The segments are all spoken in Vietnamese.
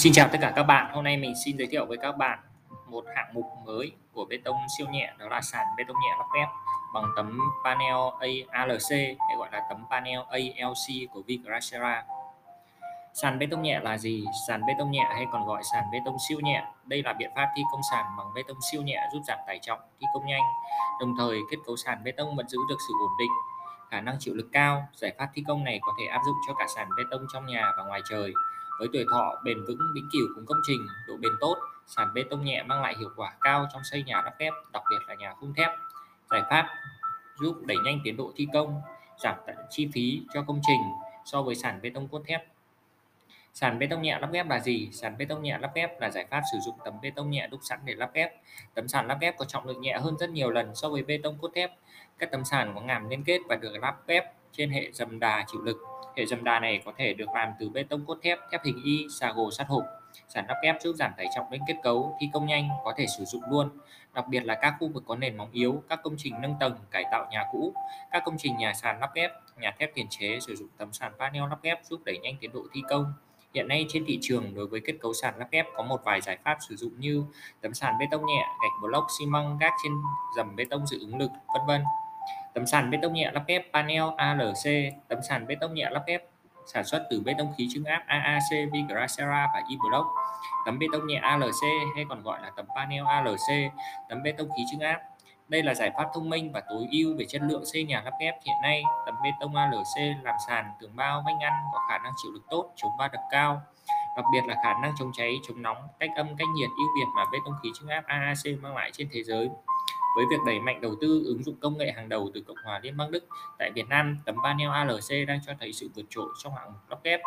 Xin chào tất cả các bạn. Hôm nay mình xin giới thiệu với các bạn một hạng mục mới của bê tông siêu nhẹ đó là sàn bê tông nhẹ lắp ghép bằng tấm panel ALC hay gọi là tấm panel ALC của Vigracera. Sàn bê tông nhẹ là gì? Sàn bê tông nhẹ hay còn gọi sàn bê tông siêu nhẹ. Đây là biện pháp thi công sàn bằng bê tông siêu nhẹ giúp giảm tải trọng, thi công nhanh. Đồng thời kết cấu sàn bê tông vẫn giữ được sự ổn định, khả năng chịu lực cao. Giải pháp thi công này có thể áp dụng cho cả sàn bê tông trong nhà và ngoài trời với tuổi thọ bền vững vĩnh cửu cùng công trình, độ bền tốt, sàn bê tông nhẹ mang lại hiệu quả cao trong xây nhà lắp ghép, đặc biệt là nhà khung thép. Giải pháp giúp đẩy nhanh tiến độ thi công, giảm chi phí cho công trình so với sàn bê tông cốt thép. Sàn bê tông nhẹ lắp ghép là gì? Sàn bê tông nhẹ lắp ghép là giải pháp sử dụng tấm bê tông nhẹ đúc sẵn để lắp ghép. Tấm sàn lắp ghép có trọng lượng nhẹ hơn rất nhiều lần so với bê tông cốt thép. Các tấm sàn có ngàm liên kết và được lắp ghép trên hệ dầm đà chịu lực Hệ dầm đà này có thể được làm từ bê tông cốt thép, thép hình y, xà gồ sắt hộp. Sản lắp ghép giúp giảm tải trọng lên kết cấu, thi công nhanh, có thể sử dụng luôn. Đặc biệt là các khu vực có nền móng yếu, các công trình nâng tầng, cải tạo nhà cũ, các công trình nhà sàn lắp ghép, nhà thép tiền chế sử dụng tấm sàn panel lắp ghép giúp đẩy nhanh tiến độ thi công. Hiện nay trên thị trường đối với kết cấu sàn lắp ghép có một vài giải pháp sử dụng như tấm sàn bê tông nhẹ, gạch block xi măng gác trên dầm bê tông dự ứng lực, vân vân. Tấm sàn bê tông nhẹ lắp ghép panel ALC, tấm sàn bê tông nhẹ lắp ghép sản xuất từ bê tông khí trưng áp AAC, Vigracera và E-Block. Tấm bê tông nhẹ ALC hay còn gọi là tấm panel ALC, tấm bê tông khí trưng áp. Đây là giải pháp thông minh và tối ưu về chất lượng xây nhà lắp ghép hiện nay. Tấm bê tông ALC làm sàn tường bao vách ngăn có khả năng chịu lực tốt, chống va đập cao. Đặc biệt là khả năng chống cháy, chống nóng, cách âm, cách nhiệt ưu việt mà bê tông khí trưng áp AAC mang lại trên thế giới. Với việc đẩy mạnh đầu tư ứng dụng công nghệ hàng đầu từ Cộng hòa Liên bang Đức, tại Việt Nam, tấm panel ALC đang cho thấy sự vượt trội trong hạng mục lắp ghép.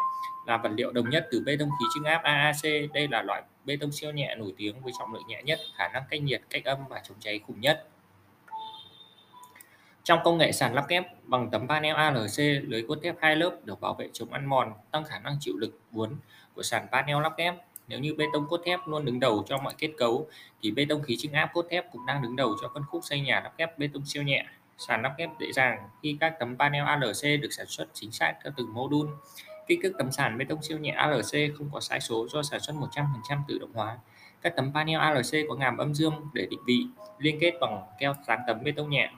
Là vật liệu đồng nhất từ bê tông khí trưng áp AAC, đây là loại bê tông siêu nhẹ nổi tiếng với trọng lượng nhẹ nhất, khả năng cách nhiệt, cách âm và chống cháy khủng nhất. Trong công nghệ sàn lắp ghép bằng tấm panel ALC, lưới cốt thép hai lớp được bảo vệ chống ăn mòn, tăng khả năng chịu lực uốn của sàn panel lắp ghép nếu như bê tông cốt thép luôn đứng đầu cho mọi kết cấu thì bê tông khí trưng áp cốt thép cũng đang đứng đầu cho phân khúc xây nhà lắp ghép bê tông siêu nhẹ. Sàn lắp ghép dễ dàng khi các tấm panel ALC được sản xuất chính xác theo từng module. Kích thước tấm sàn bê tông siêu nhẹ ALC không có sai số do sản xuất 100% tự động hóa. Các tấm panel ALC có ngàm âm dương để định vị, liên kết bằng keo dán tấm bê tông nhẹ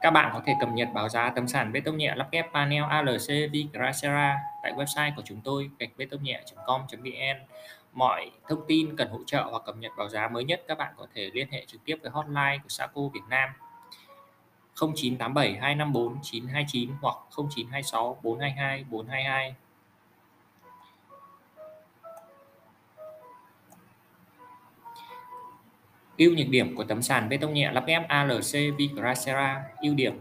các bạn có thể cập nhật báo giá tấm sàn bê tông nhẹ lắp ghép panel ALC Vigracera tại website của chúng tôi, gạch bê tông nhẹ.com.vn. Mọi thông tin cần hỗ trợ hoặc cập nhật báo giá mới nhất, các bạn có thể liên hệ trực tiếp với hotline của Saco Việt Nam 0987 254 929 hoặc 0926 422 422. Ưu nhược điểm của tấm sàn bê tông nhẹ lắp ghép ALC Vigracera ưu điểm.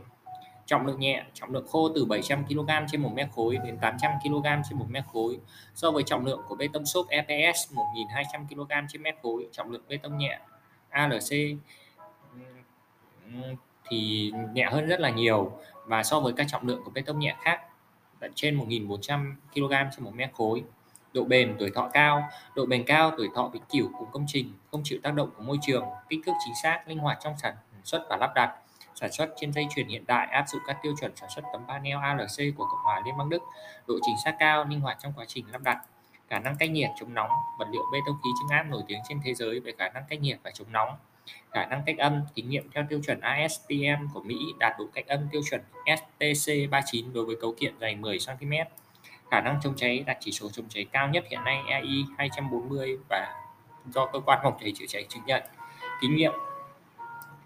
Trọng lượng nhẹ, trọng lượng khô từ 700 kg trên 1 mét khối đến 800 kg trên 1 mét khối. So với trọng lượng của bê tông xốp EPS 1200 kg trên mét khối, trọng lượng bê tông nhẹ ALC thì nhẹ hơn rất là nhiều. Và so với các trọng lượng của bê tông nhẹ khác là trên 1400 kg trên 1 mét khối độ bền tuổi thọ cao. Độ bền cao tuổi thọ vĩnh cửu của công trình, không chịu tác động của môi trường, kích thước chính xác, linh hoạt trong sản xuất và lắp đặt. Sản xuất trên dây chuyền hiện đại áp dụng các tiêu chuẩn sản xuất tấm panel ALC của Cộng hòa Liên bang Đức. Độ chính xác cao, linh hoạt trong quá trình lắp đặt. Khả năng cách nhiệt, chống nóng, vật liệu bê tông khí trưng áp nổi tiếng trên thế giới về khả năng cách nhiệt và chống nóng. Khả năng cách âm kinh nghiệm theo tiêu chuẩn ASTM của Mỹ đạt độ cách âm tiêu chuẩn STC 39 đối với cấu kiện dày 10 cm khả năng chống cháy đạt chỉ số chống cháy cao nhất hiện nay EI 240 và do cơ quan phòng cháy chữa cháy chứng nhận kinh nghiệm,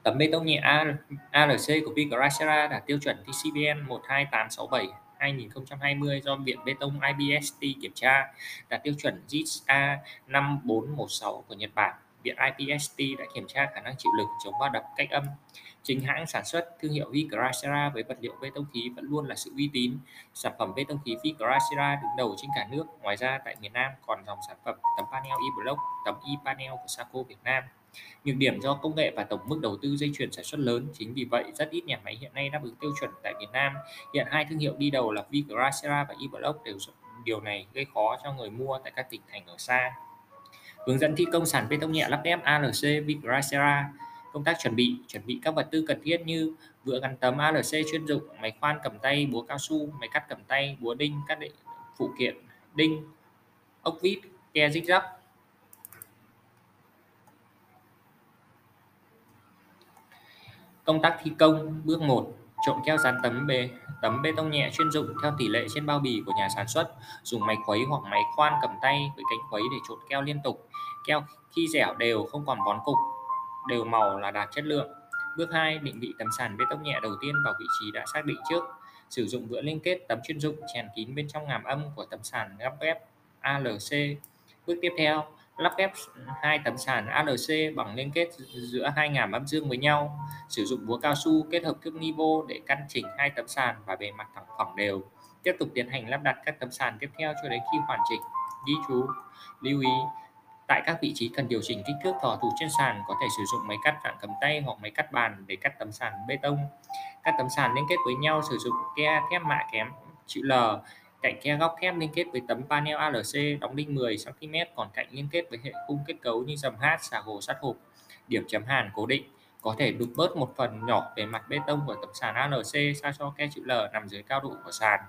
tấm bê tông nhẹ ALC của Vigracera đạt tiêu chuẩn TCBN 12867 2020 do Viện Bê tông IBST kiểm tra đạt tiêu chuẩn JISA 5416 của Nhật Bản. Viện IPST đã kiểm tra khả năng chịu lực chống va đập cách âm Chính hãng sản xuất thương hiệu Vigracera với vật liệu bê tông khí vẫn luôn là sự uy tín. Sản phẩm bê tông khí Vigracera đứng đầu trên cả nước. Ngoài ra tại miền Nam còn dòng sản phẩm tấm panel e-block, tấm e-panel của Saco Việt Nam. Nhược điểm do công nghệ và tổng mức đầu tư dây chuyền sản xuất lớn, chính vì vậy rất ít nhà máy hiện nay đáp ứng tiêu chuẩn tại Việt Nam. Hiện hai thương hiệu đi đầu là Vigracera và e-block đều điều này gây khó cho người mua tại các tỉnh thành ở xa. Hướng dẫn thi công sàn bê tông nhẹ lắp ghép ALC Vigracera công tác chuẩn bị chuẩn bị các vật tư cần thiết như vựa gắn tấm ALC chuyên dụng máy khoan cầm tay búa cao su máy cắt cầm tay búa đinh các phụ kiện đinh ốc vít, ke dích rắc. Công tác thi công bước 1 trộn keo dán tấm bê tấm bê tông nhẹ chuyên dụng theo tỷ lệ trên bao bì của nhà sản xuất. Dùng máy khuấy hoặc máy khoan cầm tay với cánh khuấy để trộn keo liên tục. Keo khi dẻo đều không còn bón cục đều màu là đạt chất lượng. Bước 2 định vị tấm sàn bê tông nhẹ đầu tiên vào vị trí đã xác định trước. Sử dụng vữa liên kết tấm chuyên dụng chèn kín bên trong ngàm âm của tấm sàn lắp ghép ALC bước tiếp theo, lắp ghép hai tấm sàn ALC bằng liên kết giữa hai ngàm âm dương với nhau. Sử dụng búa cao su kết hợp thước nivo để căn chỉnh hai tấm sàn và bề mặt thẳng phẳng đều. Tiếp tục tiến hành lắp đặt các tấm sàn tiếp theo cho đến khi hoàn chỉnh. Ghi chú, lưu ý tại các vị trí cần điều chỉnh kích thước thò thủ trên sàn, có thể sử dụng máy cắt dạng cầm tay hoặc máy cắt bàn để cắt tấm sàn bê tông. Các tấm sàn liên kết với nhau sử dụng ke thép mạ kém, chữ L, cạnh ke góc thép liên kết với tấm panel ALC đóng đinh 10 cm còn cạnh liên kết với hệ khung kết cấu như dầm hát, xà gồ sắt hộp, điểm chấm hàn, cố định. Có thể đục bớt một phần nhỏ về mặt bê tông của tấm sàn ALC sao cho ke chữ L nằm dưới cao độ của sàn.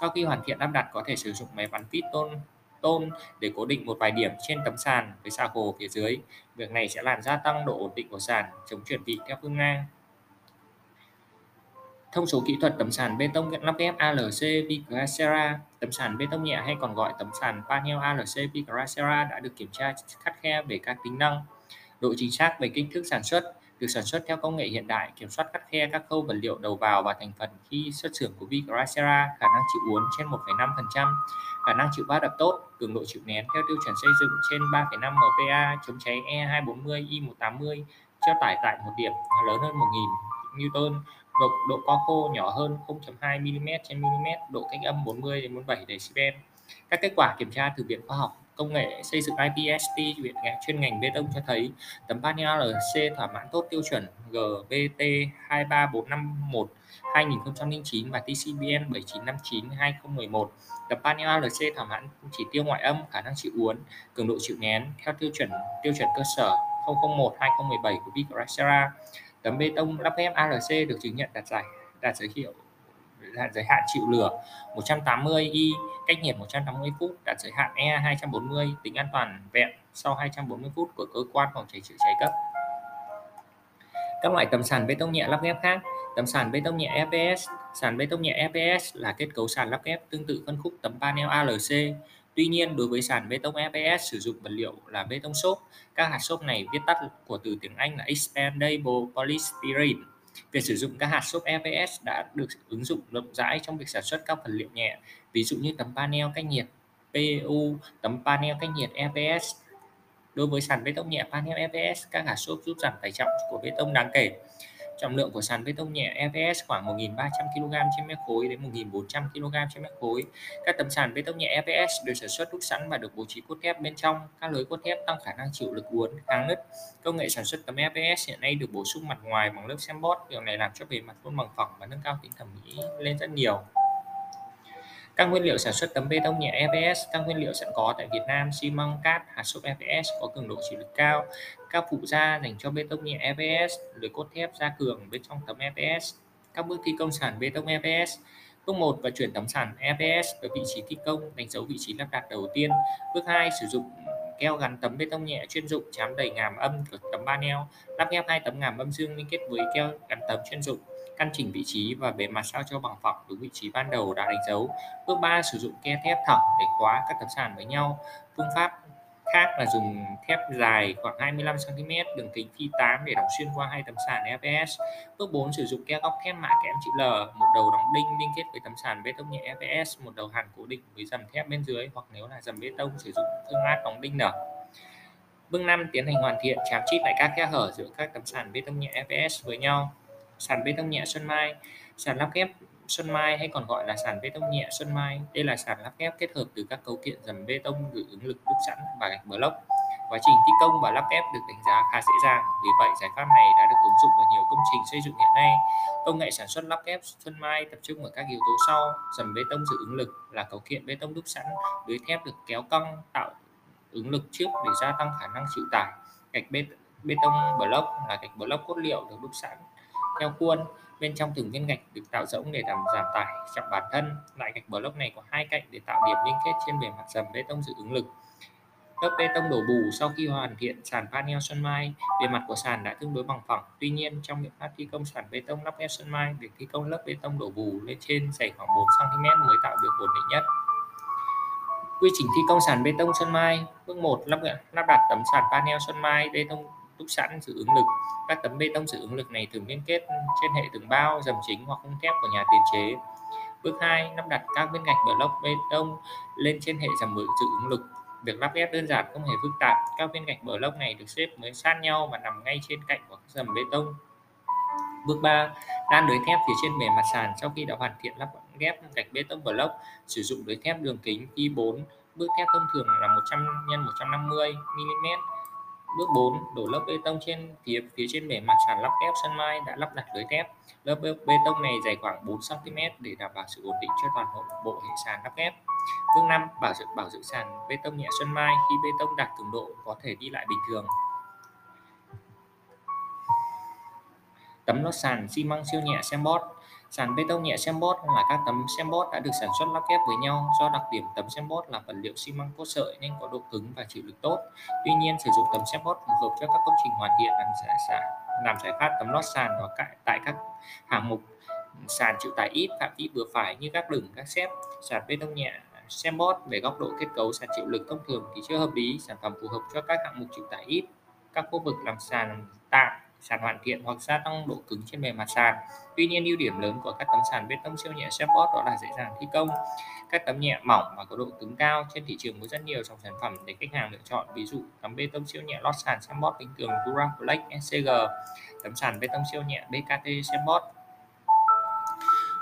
Sau khi hoàn thiện lắp đặt, có thể sử dụng máy bắn piston tôn để cố định một vài điểm trên tấm sàn với xà gồ phía dưới. Việc này sẽ làm gia tăng độ ổn định của sàn chống chuyển vị theo phương ngang. Thông số kỹ thuật tấm sàn bê tông lắp ghép ALC Vicracera Tấm sàn bê tông nhẹ hay còn gọi tấm sàn panel ALC Vicracera đã được kiểm tra khắt khe về các tính năng, độ chính xác về kích thước sản xuất, được sản xuất theo công nghệ hiện đại, kiểm soát khắt khe các khâu vật liệu đầu vào và thành phần khi xuất xưởng của Vicracera, khả năng chịu uốn trên 1,5%, khả năng chịu va đập tốt, cường độ chịu nén theo tiêu chuẩn xây dựng trên 3,5 MPa, chống cháy E240 I180, treo tải tại một điểm lớn hơn 1.000 Newton, độ, độ co khô nhỏ hơn 0.2 mm trên mm, độ cách âm 40 đến 47 decibel. Các kết quả kiểm tra từ Viện Khoa học Công nghệ xây dựng IPST Viện chuyên ngành bê tông cho thấy tấm panel LC thỏa mãn tốt tiêu chuẩn GBT 23451 2009 và TCBN 7959 2011. Tấm panel LC thỏa mãn chỉ tiêu ngoại âm, khả năng chịu uốn, cường độ chịu nén theo tiêu chuẩn tiêu chuẩn cơ sở 001 2017 của Vicracera tấm bê tông lắp ghép ALC được chứng nhận đạt giải đạt giới hiệu hạn giới hạn chịu lửa 180 y cách nhiệt 180 phút đạt giới hạn E 240 tính an toàn vẹn sau 240 phút của cơ quan phòng cháy chữa cháy cấp. Các loại tấm sàn bê tông nhẹ lắp ghép khác. Tấm sàn bê tông nhẹ EPS sàn bê tông nhẹ EPS là kết cấu sàn lắp ghép tương tự phân khúc tấm panel ALC Tuy nhiên, đối với sàn bê tông EPS sử dụng vật liệu là bê tông xốp, các hạt xốp này viết tắt của từ tiếng Anh là Expandable Polystyrene. Việc sử dụng các hạt xốp EPS đã được ứng dụng rộng rãi trong việc sản xuất các vật liệu nhẹ, ví dụ như tấm panel cách nhiệt PU, tấm panel cách nhiệt EPS. Đối với sàn bê tông nhẹ panel EPS, các hạt xốp giúp giảm tải trọng của bê tông đáng kể. Trọng lượng của sàn bê tông nhẹ EPS khoảng 1.300 kg trên mét khối đến 1.400 kg trên mét khối. Các tấm sàn bê tông nhẹ EPS được sản xuất đúc sẵn và được bố trí cốt thép bên trong. Các lưới cốt thép tăng khả năng chịu lực uốn, kháng nứt. Công nghệ sản xuất tấm EPS hiện nay được bổ sung mặt ngoài bằng lớp xem bót. Điều này làm cho bề mặt khuôn bằng phẳng và nâng cao tính thẩm mỹ lên rất nhiều. Các nguyên liệu sản xuất tấm bê tông nhẹ EPS, các nguyên liệu sẵn có tại Việt Nam, xi măng, cát, hạt xốp EPS có cường độ chịu lực cao, các phụ gia dành cho bê tông nhẹ EPS, lưới cốt thép gia cường bên trong tấm EPS, các bước thi công sàn bê tông EPS. Bước 1 và chuyển tấm sàn EPS tới vị trí thi công, đánh dấu vị trí lắp đặt đầu tiên. Bước 2 sử dụng keo gắn tấm bê tông nhẹ chuyên dụng chám đầy ngàm âm của tấm panel, lắp ghép hai tấm ngàm âm dương liên kết với keo gắn tấm chuyên dụng căn chỉnh vị trí và bề mặt sao cho bằng phẳng đúng vị trí ban đầu đã đánh dấu. Bước 3 sử dụng ke thép thẳng để khóa các tấm sàn với nhau. Phương pháp khác là dùng thép dài khoảng 25 cm đường kính phi 8 để đóng xuyên qua hai tấm sàn FPS. Bước 4 sử dụng ke góc thép mạ kẽm chữ L, một đầu đóng đinh liên kết với tấm sàn bê tông nhẹ FPS, một đầu hàn cố định với dầm thép bên dưới hoặc nếu là dầm bê tông sử dụng thương mát đóng đinh nở. Bước 5 tiến hành hoàn thiện chạm chít lại các khe hở giữa các tấm sàn bê tông nhẹ FPS với nhau sàn bê tông nhẹ Xuân Mai. Sàn lắp ghép Xuân Mai hay còn gọi là sàn bê tông nhẹ Xuân Mai. Đây là sàn lắp ghép kết hợp từ các cấu kiện dầm bê tông, gửi ứng lực đúc sẵn và gạch block quá trình thi công và lắp ghép được đánh giá khá dễ dàng, vì vậy giải pháp này đã được ứng dụng vào nhiều công trình xây dựng hiện nay. Công nghệ sản xuất lắp ghép Xuân Mai tập trung vào các yếu tố sau. Dầm bê tông giữ ứng lực là cấu kiện bê tông đúc sẵn, lưới thép được kéo cong tạo ứng lực trước để gia tăng khả năng chịu tải. Gạch bê bê tông block là gạch block cốt liệu được đúc sẵn theo khuôn Bên trong từng viên gạch được tạo rỗng để làm giảm tải trọng bản thân. Loại gạch block này có hai cạnh để tạo điểm liên kết trên bề mặt dầm bê tông dự ứng lực. Lớp bê tông đổ bù sau khi hoàn thiện sàn panel Xuân Mai, bề mặt của sàn đã tương đối bằng phẳng. Tuy nhiên, trong biện pháp thi công sàn bê tông lắp ghép Xuân Mai, việc thi công lớp bê tông đổ bù lên trên dày khoảng 4 cm mới tạo được ổn định nhất. Quy trình thi công sàn bê tông Xuân Mai Bước 1 lắp, lắp đặt tấm sàn panel Xuân Mai bê tông đúc sẵn sự ứng lực. Các tấm bê tông sự ứng lực này thường liên kết trên hệ tường bao, dầm chính hoặc khung thép của nhà tiền chế. Bước 2 lắp đặt các viên gạch block bê tông lên trên hệ dầm sự ứng lực. Việc lắp ghép đơn giản không hề phức tạp. Các viên gạch block này được xếp mới sát nhau và nằm ngay trên cạnh của các dầm bê tông. Bước 3 đan lưới thép phía trên bề mặt sàn sau khi đã hoàn thiện lắp ghép gạch bê tông block sử dụng lưới thép đường kính I4 bước thép thông thường là 100 x 150 mm bước 4 đổ lớp bê tông trên phía phía trên bề mặt sàn lắp ghép sân mai đã lắp đặt lưới thép. Lớp bê, tông này dày khoảng 4 cm để đảm bảo sự ổn định cho toàn bộ bộ hệ sàn lắp ghép. Bước 5 bảo dưỡng bảo dưỡng sàn bê tông nhẹ sân mai khi bê tông đạt cường độ có thể đi lại bình thường. Tấm lót sàn xi măng siêu nhẹ Sembot Sàn bê tông nhẹ xem bốt là các tấm xem bốt đã được sản xuất lắp ghép với nhau. Do đặc điểm tấm xem bốt là vật liệu xi măng cốt sợi nên có độ cứng và chịu lực tốt. Tuy nhiên, sử dụng tấm xem bốt phù hợp cho các công trình hoàn thiện làm giải làm giải pháp tấm lót sàn và tại, tại các hạng mục sàn chịu tải ít phạm vi vừa phải như các lửng các xếp. Sàn bê tông nhẹ xem bót về góc độ kết cấu sàn chịu lực thông thường thì chưa hợp lý. Sản phẩm phù hợp cho các hạng mục chịu tải ít các khu vực làm sàn tạm sàn hoàn thiện hoặc gia tăng độ cứng trên bề mặt sàn. Tuy nhiên ưu điểm lớn của các tấm sàn bê tông siêu nhẹ Shepherd đó là dễ dàng thi công. Các tấm nhẹ mỏng và có độ cứng cao trên thị trường có rất nhiều dòng sản phẩm để khách hàng lựa chọn. Ví dụ tấm bê tông siêu nhẹ lót sàn Shepherd bình thường duraflex SCG, tấm sàn bê tông siêu nhẹ BKT Shepherd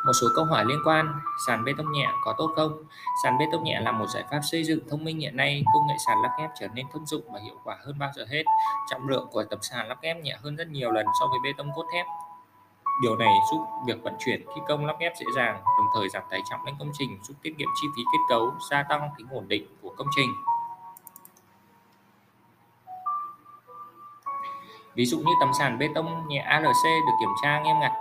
một số câu hỏi liên quan, sàn bê tông nhẹ có tốt không? Sàn bê tông nhẹ là một giải pháp xây dựng thông minh hiện nay, công nghệ sàn lắp ghép trở nên thông dụng và hiệu quả hơn bao giờ hết. Trọng lượng của tấm sàn lắp ghép nhẹ hơn rất nhiều lần so với bê tông cốt thép. Điều này giúp việc vận chuyển thi công lắp ghép dễ dàng, đồng thời giảm tải trọng lên công trình, giúp tiết kiệm chi phí kết cấu, gia tăng tính ổn định của công trình. Ví dụ như tấm sàn bê tông nhẹ ALC được kiểm tra nghiêm ngặt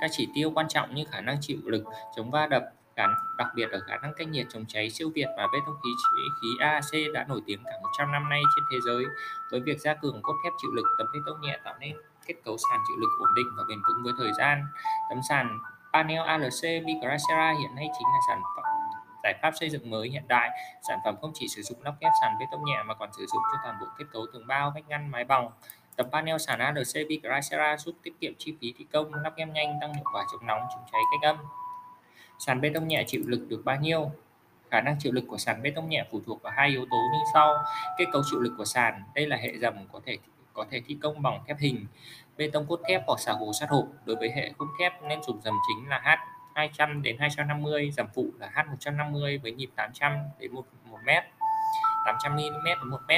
các chỉ tiêu quan trọng như khả năng chịu lực, chống va đập, gắn đặc biệt ở khả năng cách nhiệt chống cháy siêu việt và bê tông khí khí AAC đã nổi tiếng cả 100 năm nay trên thế giới. Với việc gia cường cốt thép chịu lực tấm bê tông nhẹ tạo nên kết cấu sàn chịu lực ổn định và bền vững với thời gian. Tấm sàn panel ALC Micracera hiện nay chính là sản phẩm giải pháp xây dựng mới hiện đại. Sản phẩm không chỉ sử dụng lắp ghép sàn bê tông nhẹ mà còn sử dụng cho toàn bộ kết cấu tường bao vách ngăn mái bằng Tấm panel sàn ALC Vicracera giúp tiết kiệm chi phí thi công, lắp ghép nhanh, tăng hiệu quả chống nóng, chống cháy cách âm. Sàn bê tông nhẹ chịu lực được bao nhiêu? Khả năng chịu lực của sàn bê tông nhẹ phụ thuộc vào hai yếu tố như sau. Kết cấu chịu lực của sàn, đây là hệ dầm có thể có thể thi công bằng thép hình, bê tông cốt thép hoặc xà gồ sắt hộp. Đối với hệ khung thép nên dùng dầm chính là H 200 đến 250, dầm phụ là H150 với nhịp 800 đến 1, 1 m, 800 mm đến 1 m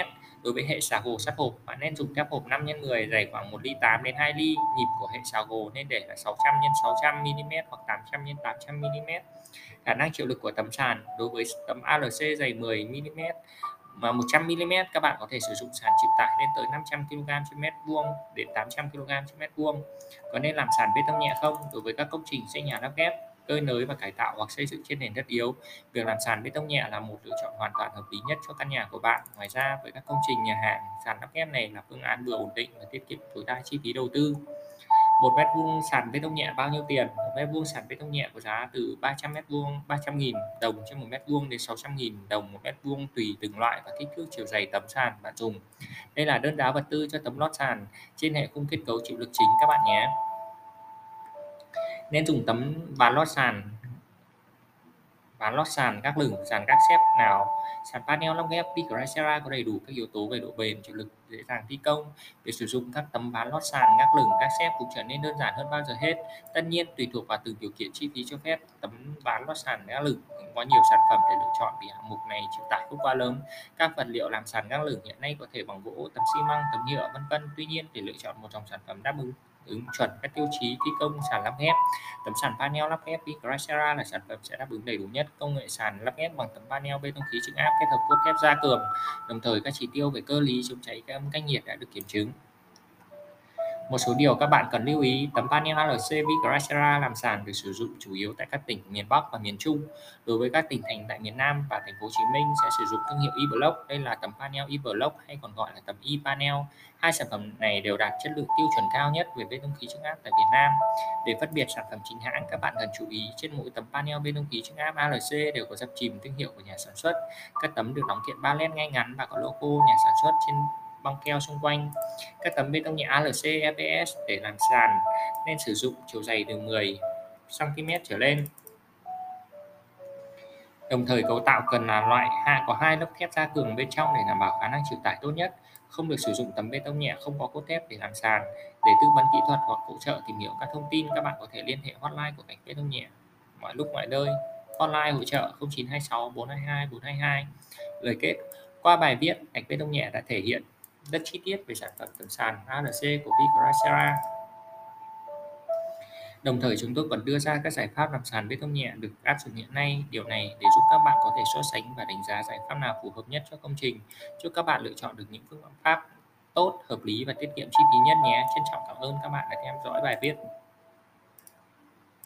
Đối với hệ xà gồ sắt hộp, bạn nên dùng thép hộp 5 x 10 dày khoảng 1 ly 8 đến 2 ly. Nhịp của hệ xà gồ nên để là 600 x 600 mm hoặc 800 x 800 mm. Khả năng chịu lực của tấm sàn đối với tấm ALC dày 10 mm mà 100 mm các bạn có thể sử dụng sàn chịu tải lên tới 500 kg trên mét vuông đến 800 kg trên mét vuông. Có nên làm sàn bê tông nhẹ không? Đối với các công trình xây nhà lắp ghép cơi nới và cải tạo hoặc xây dựng trên nền đất yếu. Việc làm sàn bê tông nhẹ là một lựa chọn hoàn toàn hợp lý nhất cho căn nhà của bạn. Ngoài ra, với các công trình nhà hàng, sàn lắp ghép này là phương án vừa ổn định và tiết kiệm tối đa chi phí đầu tư. Một mét vuông sàn bê tông nhẹ bao nhiêu tiền? Một mét vuông sàn bê tông nhẹ có giá từ 300 mét vuông 300 nghìn đồng trên một mét vuông đến 600 nghìn đồng một mét vuông tùy từng loại và kích thước chiều dày tấm sàn bạn dùng. Đây là đơn giá vật tư cho tấm lót sàn trên hệ khung kết cấu chịu lực chính các bạn nhé nên dùng tấm ván lót sàn. Ván lót sàn, các lửng, sàn các xếp nào. Sàn panel lắp ghép Picracera có đầy đủ các yếu tố về độ bền, chịu lực, dễ dàng thi công. Việc sử dụng các tấm ván lót sàn, các lửng, các xếp cũng trở nên đơn giản hơn bao giờ hết. Tất nhiên, tùy thuộc vào từng điều kiện chi phí cho phép, tấm ván lót sàn, các lửng có nhiều sản phẩm để lựa chọn vì hạng mục này chịu tải không quá lớn. Các vật liệu làm sàn, các lửng hiện nay có thể bằng gỗ, tấm xi măng, tấm nhựa, vân vân. Tuy nhiên, để lựa chọn một dòng sản phẩm đáp ứng ứng chuẩn các tiêu chí thi công sàn lắp ghép. Tấm sàn panel lắp ghép Vicracera là sản phẩm sẽ đáp ứng đầy đủ nhất công nghệ sàn lắp ghép bằng tấm panel bê tông khí chữ áp kết hợp cốt thép gia cường. Đồng thời các chỉ tiêu về cơ lý chống cháy các âm cách nhiệt đã được kiểm chứng. Một số điều các bạn cần lưu ý, tấm panel ALC Vicracera làm sàn được sử dụng chủ yếu tại các tỉnh miền Bắc và miền Trung. Đối với các tỉnh thành tại miền Nam và thành phố Hồ Chí Minh sẽ sử dụng thương hiệu eBlock. Đây là tấm panel eBlock hay còn gọi là tấm ePanel. Hai sản phẩm này đều đạt chất lượng tiêu chuẩn cao nhất về bê tông khí chống áp tại Việt Nam. Để phân biệt sản phẩm chính hãng, các bạn cần chú ý trên mỗi tấm panel bê tông khí chống áp ALC đều có dập chìm thương hiệu của nhà sản xuất. Các tấm được đóng kiện ba len ngay ngắn và có logo nhà sản xuất trên băng keo xung quanh. Các tấm bê tông nhẹ ALC EPS để làm sàn nên sử dụng chiều dày từ 10 cm trở lên. Đồng thời cấu tạo cần là loại hạ có hai lớp thép gia cường bên trong để đảm bảo khả năng chịu tải tốt nhất. Không được sử dụng tấm bê tông nhẹ không có cốt thép để làm sàn. Để tư vấn kỹ thuật hoặc hỗ trợ tìm hiểu các thông tin, các bạn có thể liên hệ hotline của ngành bê tông nhẹ mọi lúc mọi nơi. Hotline hỗ trợ 0926 422 422. Lời kết qua bài viết, ngành bê tông nhẹ đã thể hiện rất chi tiết về sản phẩm tấm sàn ALC của Vicracera. Đồng thời chúng tôi còn đưa ra các giải pháp làm sàn bê tông nhẹ được áp dụng hiện nay. Điều này để giúp các bạn có thể so sánh và đánh giá giải pháp nào phù hợp nhất cho công trình. Chúc các bạn lựa chọn được những phương pháp tốt, hợp lý và tiết kiệm chi phí nhất nhé. Trân trọng cảm ơn các bạn đã theo dõi bài viết.